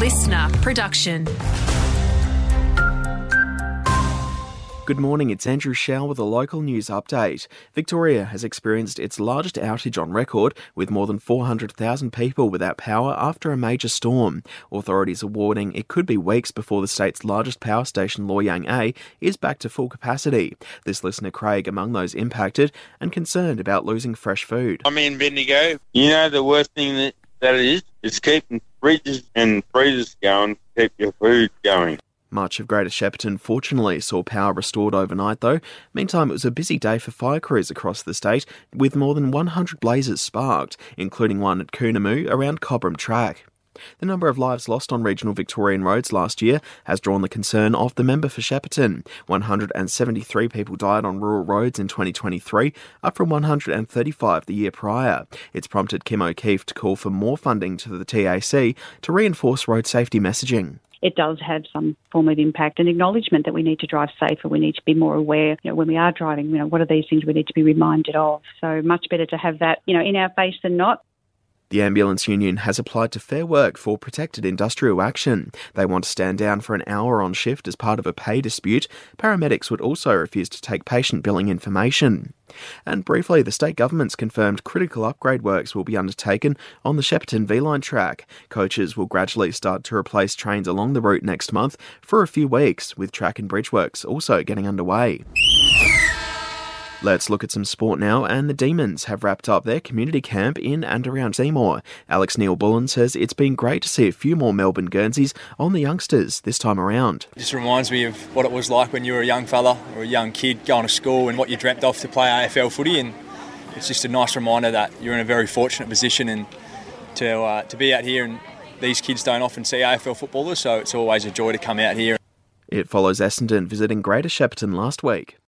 listener production. Good morning, it's Andrew Shell with a local news update. Victoria has experienced its largest outage on record, with more than 400,000 people without power after a major storm. Authorities are warning it could be weeks before the state's largest power station, Loy Yang A, is back to full capacity. This listener, Craig, among those impacted and concerned about losing fresh food. I'm in Bendigo. You know the worst thing that, that it is? Is keeping fridges and freezers going keep your food going. Much of Greater Shepparton fortunately saw power restored overnight, though. Meantime, it was a busy day for fire crews across the state, with more than 100 blazes sparked, including one at Koonoomoo around Cobram Track. The number of lives lost on regional Victorian roads last year has drawn the concern of the member for Shepparton. 173 people died on rural roads in 2023, up from 135 the year prior. It's prompted Kim O'Keeffe to call for more funding to the TAC to reinforce road safety messaging it does have some form of impact and acknowledgement that we need to drive safer. We need to be more aware, you know, when we are driving, you know, what are these things we need to be reminded of? So much better to have that, you know, in our face than not. The Ambulance Union has applied to Fair Work for protected industrial action. They want to stand down for an hour on shift as part of a pay dispute. Paramedics would also refuse to take patient billing information. And briefly, the state government's confirmed critical upgrade works will be undertaken on the Shepparton V Line track. Coaches will gradually start to replace trains along the route next month for a few weeks, with track and bridge works also getting underway. Let's look at some sport now, and the Demons have wrapped up their community camp in and around Seymour. Alex Neal-Bullen says it's been great to see a few more Melbourne Guernseys on the youngsters this time around. It just reminds me of what it was like when you were a young fella or a young kid going to school and what you dreamt of to play AFL footy, and it's just a nice reminder that you're in a very fortunate position and to uh, to be out here and these kids don't often see AFL footballers, so it's always a joy to come out here. It follows Essendon visiting Greater Shepparton last week.